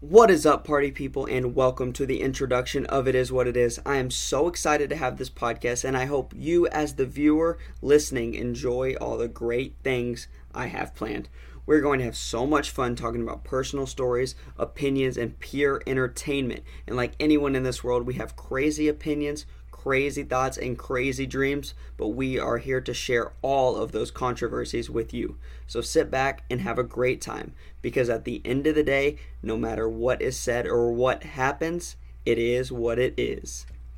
What is up, party people, and welcome to the introduction of It Is What It Is. I am so excited to have this podcast, and I hope you, as the viewer listening, enjoy all the great things I have planned. We're going to have so much fun talking about personal stories, opinions, and pure entertainment. And like anyone in this world, we have crazy opinions, crazy thoughts and crazy dreams, but we are here to share all of those controversies with you. So sit back and have a great time because at the end of the day, no matter what is said or what happens, it is what it is.